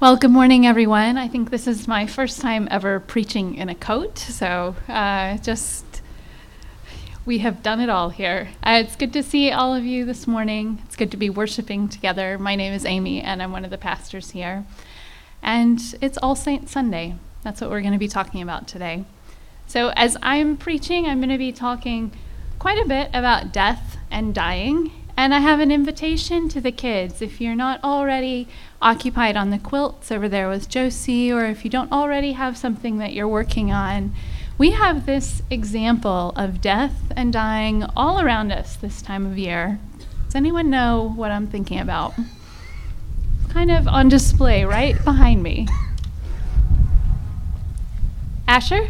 Well, good morning, everyone. I think this is my first time ever preaching in a coat, so uh, just we have done it all here. Uh, it's good to see all of you this morning. It's good to be worshiping together. My name is Amy, and I'm one of the pastors here. And it's All Saints Sunday. That's what we're going to be talking about today. So, as I'm preaching, I'm going to be talking quite a bit about death and dying and I have an invitation to the kids. If you're not already occupied on the quilts over there with Josie, or if you don't already have something that you're working on, we have this example of death and dying all around us this time of year. Does anyone know what I'm thinking about? Kind of on display right behind me. Asher?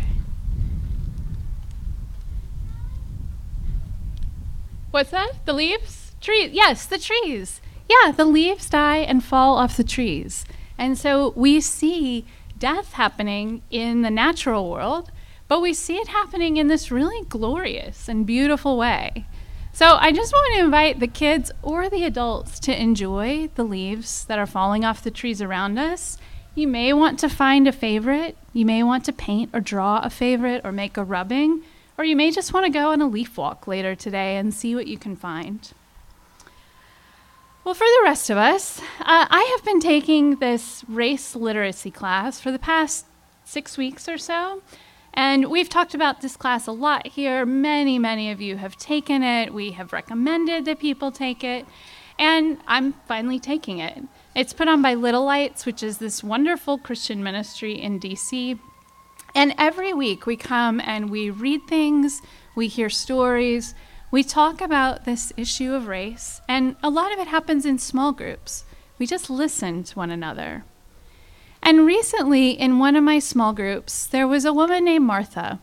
What's that? The leaves? Trees, yes, the trees. Yeah, the leaves die and fall off the trees. And so we see death happening in the natural world, but we see it happening in this really glorious and beautiful way. So I just want to invite the kids or the adults to enjoy the leaves that are falling off the trees around us. You may want to find a favorite. You may want to paint or draw a favorite or make a rubbing. Or you may just want to go on a leaf walk later today and see what you can find. Well, for the rest of us, uh, I have been taking this race literacy class for the past six weeks or so. And we've talked about this class a lot here. Many, many of you have taken it. We have recommended that people take it. And I'm finally taking it. It's put on by Little Lights, which is this wonderful Christian ministry in DC. And every week we come and we read things, we hear stories, we talk about this issue of race, and a lot of it happens in small groups. We just listen to one another. And recently, in one of my small groups, there was a woman named Martha.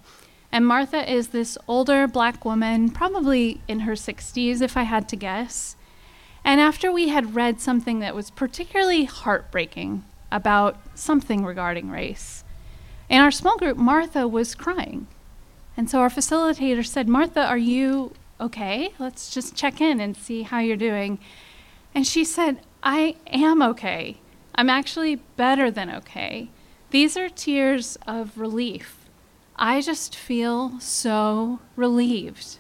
And Martha is this older black woman, probably in her 60s, if I had to guess. And after we had read something that was particularly heartbreaking about something regarding race, in our small group, Martha was crying. And so our facilitator said, Martha, are you okay, let's just check in and see how you're doing. And she said, I am okay. I'm actually better than okay. These are tears of relief. I just feel so relieved.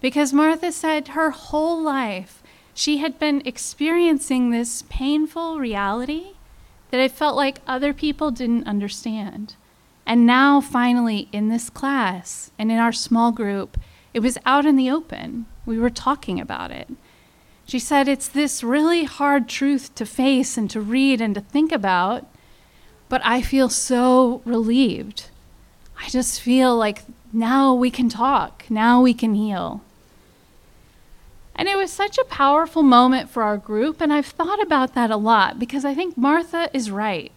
Because Martha said her whole life she had been experiencing this painful reality that I felt like other people didn't understand. And now, finally, in this class and in our small group, it was out in the open. We were talking about it. She said, It's this really hard truth to face and to read and to think about, but I feel so relieved. I just feel like now we can talk, now we can heal. And it was such a powerful moment for our group, and I've thought about that a lot because I think Martha is right.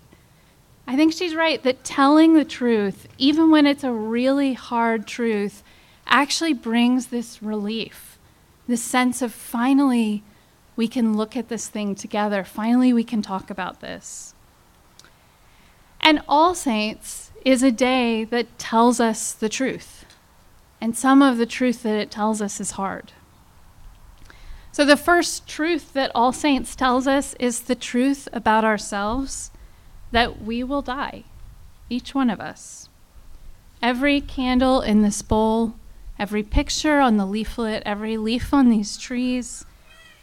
I think she's right that telling the truth, even when it's a really hard truth, actually brings this relief, this sense of finally we can look at this thing together. Finally, we can talk about this. And All Saints is a day that tells us the truth. And some of the truth that it tells us is hard. So, the first truth that All Saints tells us is the truth about ourselves that we will die, each one of us. Every candle in this bowl every picture on the leaflet, every leaf on these trees,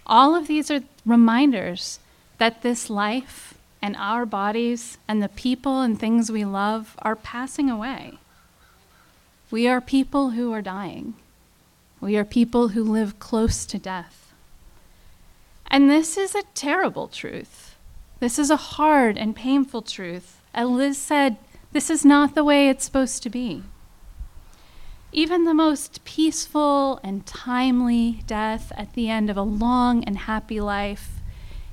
all of these are reminders that this life and our bodies and the people and things we love are passing away. We are people who are dying. We are people who live close to death. And this is a terrible truth. This is a hard and painful truth. As Liz said, this is not the way it's supposed to be. Even the most peaceful and timely death at the end of a long and happy life,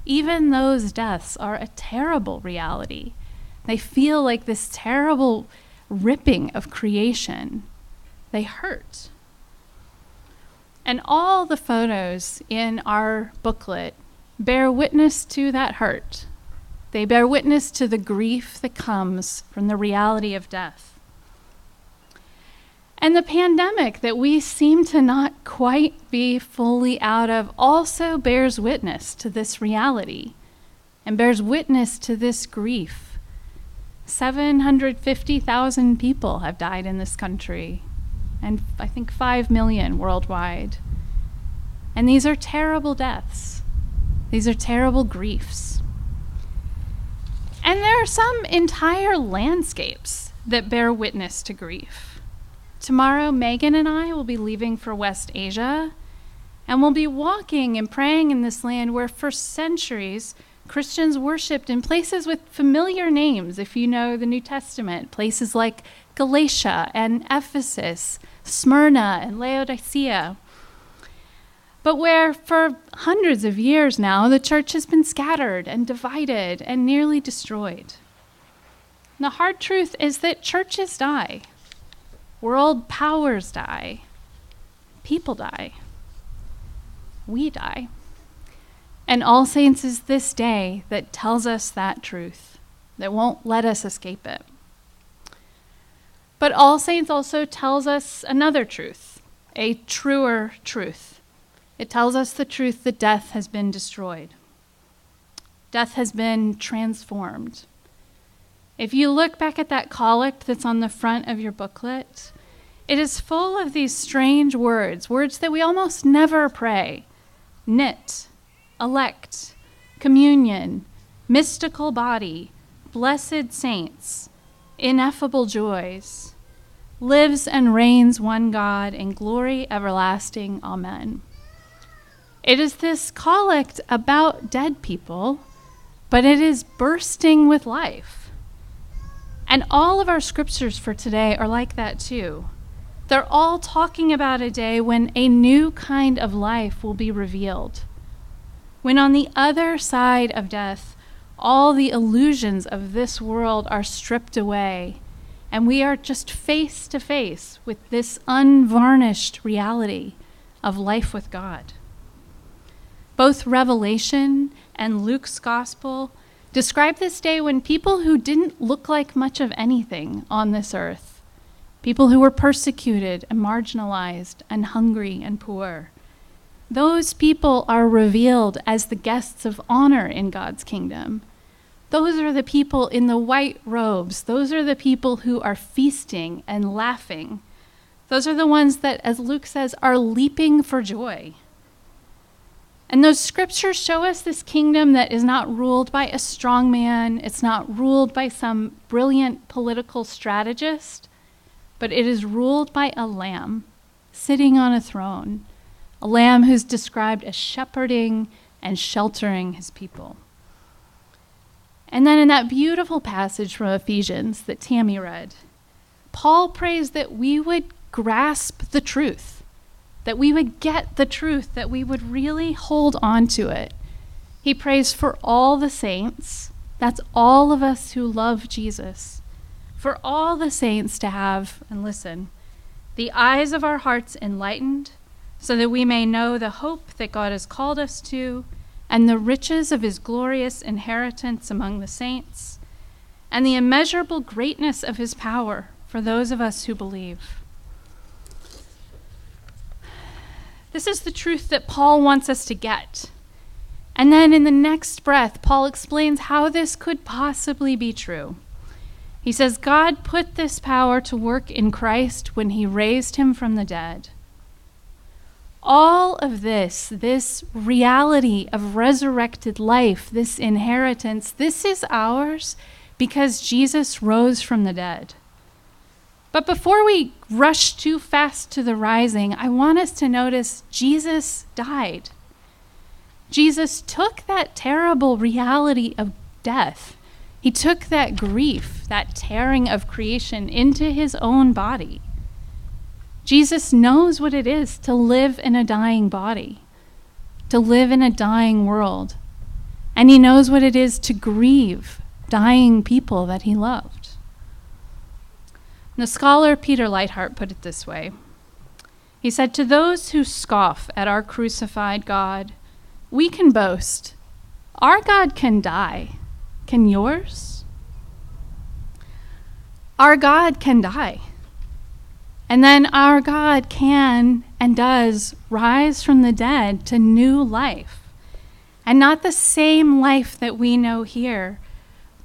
even those deaths are a terrible reality. They feel like this terrible ripping of creation. They hurt. And all the photos in our booklet bear witness to that hurt. They bear witness to the grief that comes from the reality of death. And the pandemic that we seem to not quite be fully out of also bears witness to this reality. and bears witness to this grief. 750,000 people have died in this country, and I think 5 million worldwide. And these are terrible deaths. These are terrible griefs. And there are some entire landscapes that bear witness to grief. Tomorrow, Megan and I will be leaving for West Asia, and we'll be walking and praying in this land where, for centuries, Christians worshiped in places with familiar names, if you know the New Testament, places like Galatia and Ephesus, Smyrna and Laodicea. But where for hundreds of years now the church has been scattered and divided and nearly destroyed. And the hard truth is that churches die, world powers die, people die, we die. And All Saints is this day that tells us that truth, that won't let us escape it. But All Saints also tells us another truth, a truer truth. It tells us the truth that death has been destroyed. Death has been transformed. If you look back at that collect that's on the front of your booklet, it is full of these strange words, words that we almost never pray knit, elect, communion, mystical body, blessed saints, ineffable joys, lives and reigns one God in glory everlasting. Amen. It is this collect about dead people, but it is bursting with life. And all of our scriptures for today are like that too. They're all talking about a day when a new kind of life will be revealed when on the other side of death, all the illusions of this world are stripped away, and we are just face to face with this unvarnished reality of life with God. Both Revelation and Luke's Gospel describe this day when people who didn't look like much of anything on this earth, people who were persecuted and marginalized and hungry and poor, those people are revealed as the guests of honor in God's kingdom. Those are the people in the white robes. Those are the people who are feasting and laughing. Those are the ones that, as Luke says, are leaping for joy. And those scriptures show us this kingdom that is not ruled by a strong man, it's not ruled by some brilliant political strategist, but it is ruled by a lamb sitting on a throne a lamb who's described as shepherding and sheltering his people. And then in that beautiful passage from Ephesians that Tammy read, Paul prays that we would grasp the truth, that we would get the truth, that we would really hold on to it. He prays for all the saints, that's all of us who love Jesus, for all the saints to have, and listen, the eyes of our hearts enlightened so that we may know the hope that God has called us to, and the riches of his glorious inheritance among the saints, and the immeasurable greatness of his power for those of us who believe. This is the truth that Paul wants us to get. And then in the next breath, Paul explains how this could possibly be true. He says, God put this power to work in Christ when he raised him from the dead all of this, this reality of resurrected life, this inheritance, this is ours because Jesus rose from the dead. But before we rush too fast to the rising, I want us to notice Jesus died. Jesus took that terrible reality of death. He took that grief, that tearing of creation into his own body. Jesus knows what it is to live in a dying body, to live in a dying world. And he knows what it is to grieve dying people that he loved. The scholar Peter Leithart put it this way He said, To those who scoff at our crucified God, we can boast. Our God can die. Can yours? Our God can die. And then our God can and does rise from the dead to new life. and not the same life that we know here,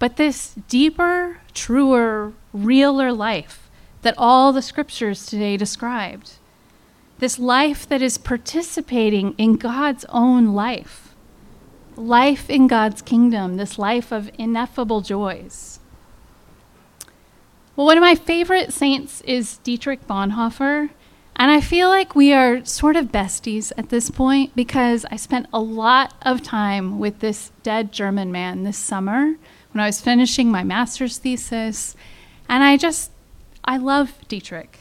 but this deeper, truer, realer life that all the scriptures today described. This life that is participating in God's own life, life in God's kingdom, this life of ineffable joys. Well, one of my favorite saints is Dietrich Bonhoeffer. And I feel like we are sort of besties at this point because I spent a lot of time with this dead German man this summer when I was finishing my master's thesis. And I just, I love Dietrich.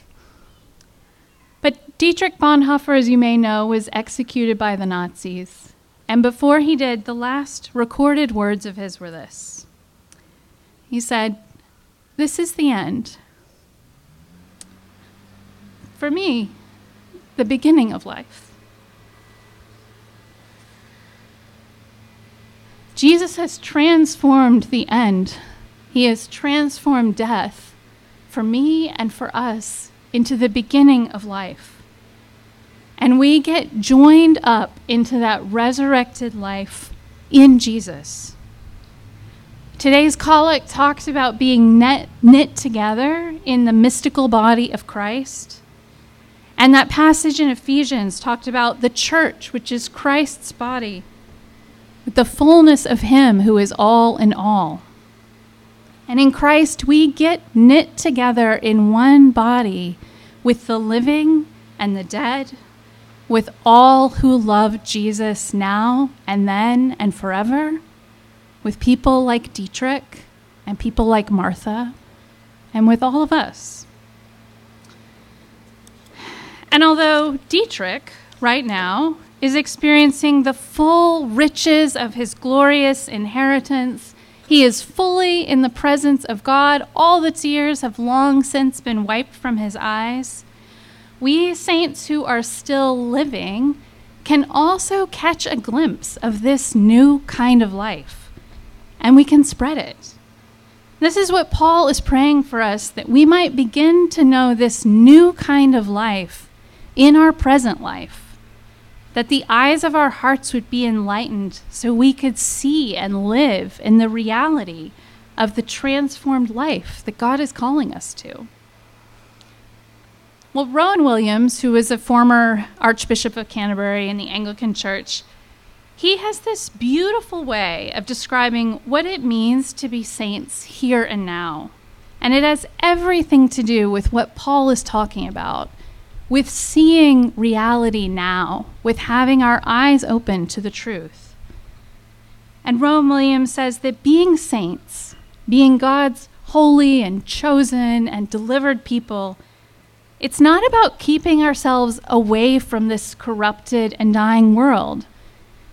But Dietrich Bonhoeffer, as you may know, was executed by the Nazis. And before he did, the last recorded words of his were this He said, This is the end. For me, the beginning of life. Jesus has transformed the end. He has transformed death for me and for us into the beginning of life. And we get joined up into that resurrected life in Jesus. Today's collect talks about being knit together in the mystical body of Christ. And that passage in Ephesians talked about the church, which is Christ's body, with the fullness of Him who is all in all. And in Christ, we get knit together in one body with the living and the dead, with all who love Jesus now and then and forever, with people like Dietrich and people like Martha, and with all of us. And although Dietrich, right now, is experiencing the full riches of his glorious inheritance, he is fully in the presence of God. All the tears have long since been wiped from his eyes. We saints who are still living can also catch a glimpse of this new kind of life, and we can spread it. This is what Paul is praying for us that we might begin to know this new kind of life in our present life, that the eyes of our hearts would be enlightened so we could see and live in the reality of the transformed life that God is calling us to. Well, Rowan Williams, who is a former Archbishop of Canterbury in the Anglican Church, he has this beautiful way of describing what it means to be saints here and now. And it has everything to do with what Paul is talking about with seeing reality now, with having our eyes open to the truth. And Rowan Williams says that being saints, being God's holy and chosen and delivered people, it's not about keeping ourselves away from this corrupted and dying world.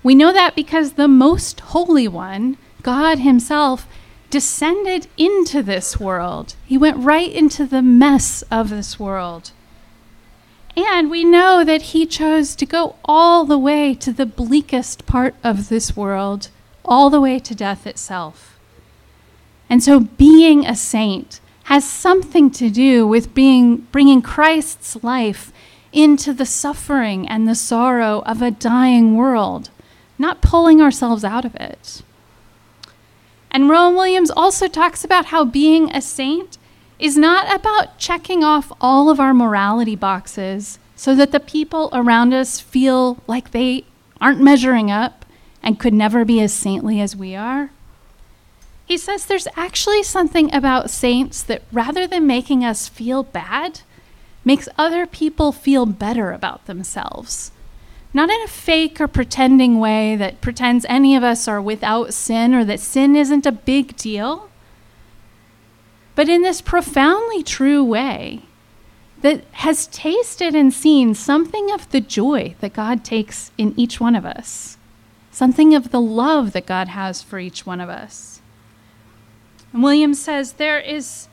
We know that because the most holy one, God Himself, descended into this world. He went right into the mess of this world. And we know that he chose to go all the way to the bleakest part of this world, all the way to death itself. And so being a saint has something to do with being, bringing Christ's life into the suffering and the sorrow of a dying world, not pulling ourselves out of it. And Rowan Williams also talks about how being a saint is not about checking off all of our morality boxes so that the people around us feel like they aren't measuring up and could never be as saintly as we are. He says there's actually something about saints that rather than making us feel bad, makes other people feel better about themselves. Not in a fake or pretending way that pretends any of us are without sin or that sin isn't a big deal, but in this profoundly true way that has tasted and seen something of the joy that God takes in each one of us, something of the love that God has for each one of us. And says there is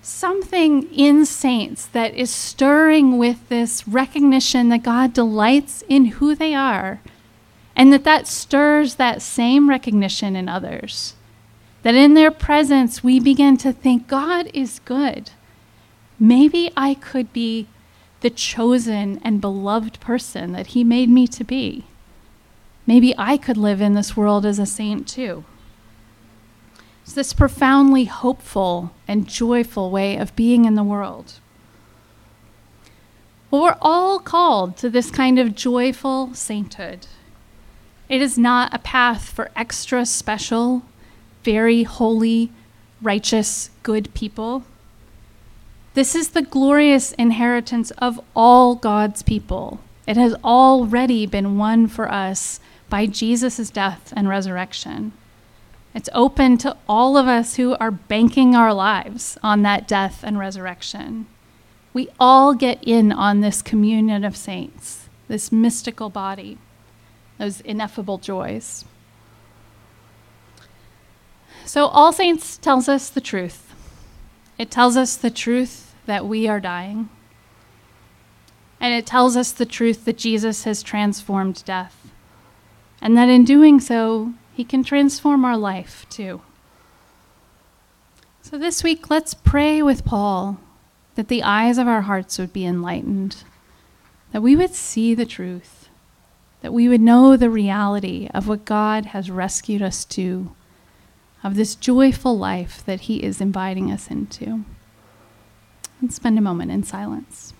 something in saints that is stirring with this recognition that God delights in who they are and that that stirs that same recognition in others that in their presence we begin to think God is good. Maybe I could be the chosen and beloved person that He made me to be. maybe I could live in this world as a saint too. It's this profoundly hopeful and joyful way of being in the world. Well, we're all called to this kind of joyful sainthood. It is not a path for extra special, very holy, righteous, good people. This is the glorious inheritance of all God's people. It has already been won for us by Jesus' death and resurrection. It's open to all of us who are banking our lives on that death and resurrection. We all get in on this communion of saints, this mystical body those ineffable joys. So, All Saints tells us the truth. It tells us the truth that we are dying. And it tells us the truth that Jesus has transformed death. And that in doing so, he can transform our life too. So this week, let's pray with Paul that the eyes of our hearts would be enlightened, that we would see the truth that we would know the reality of what God has rescued us to, of this joyful life that He is inviting us into. And spend a moment in silence.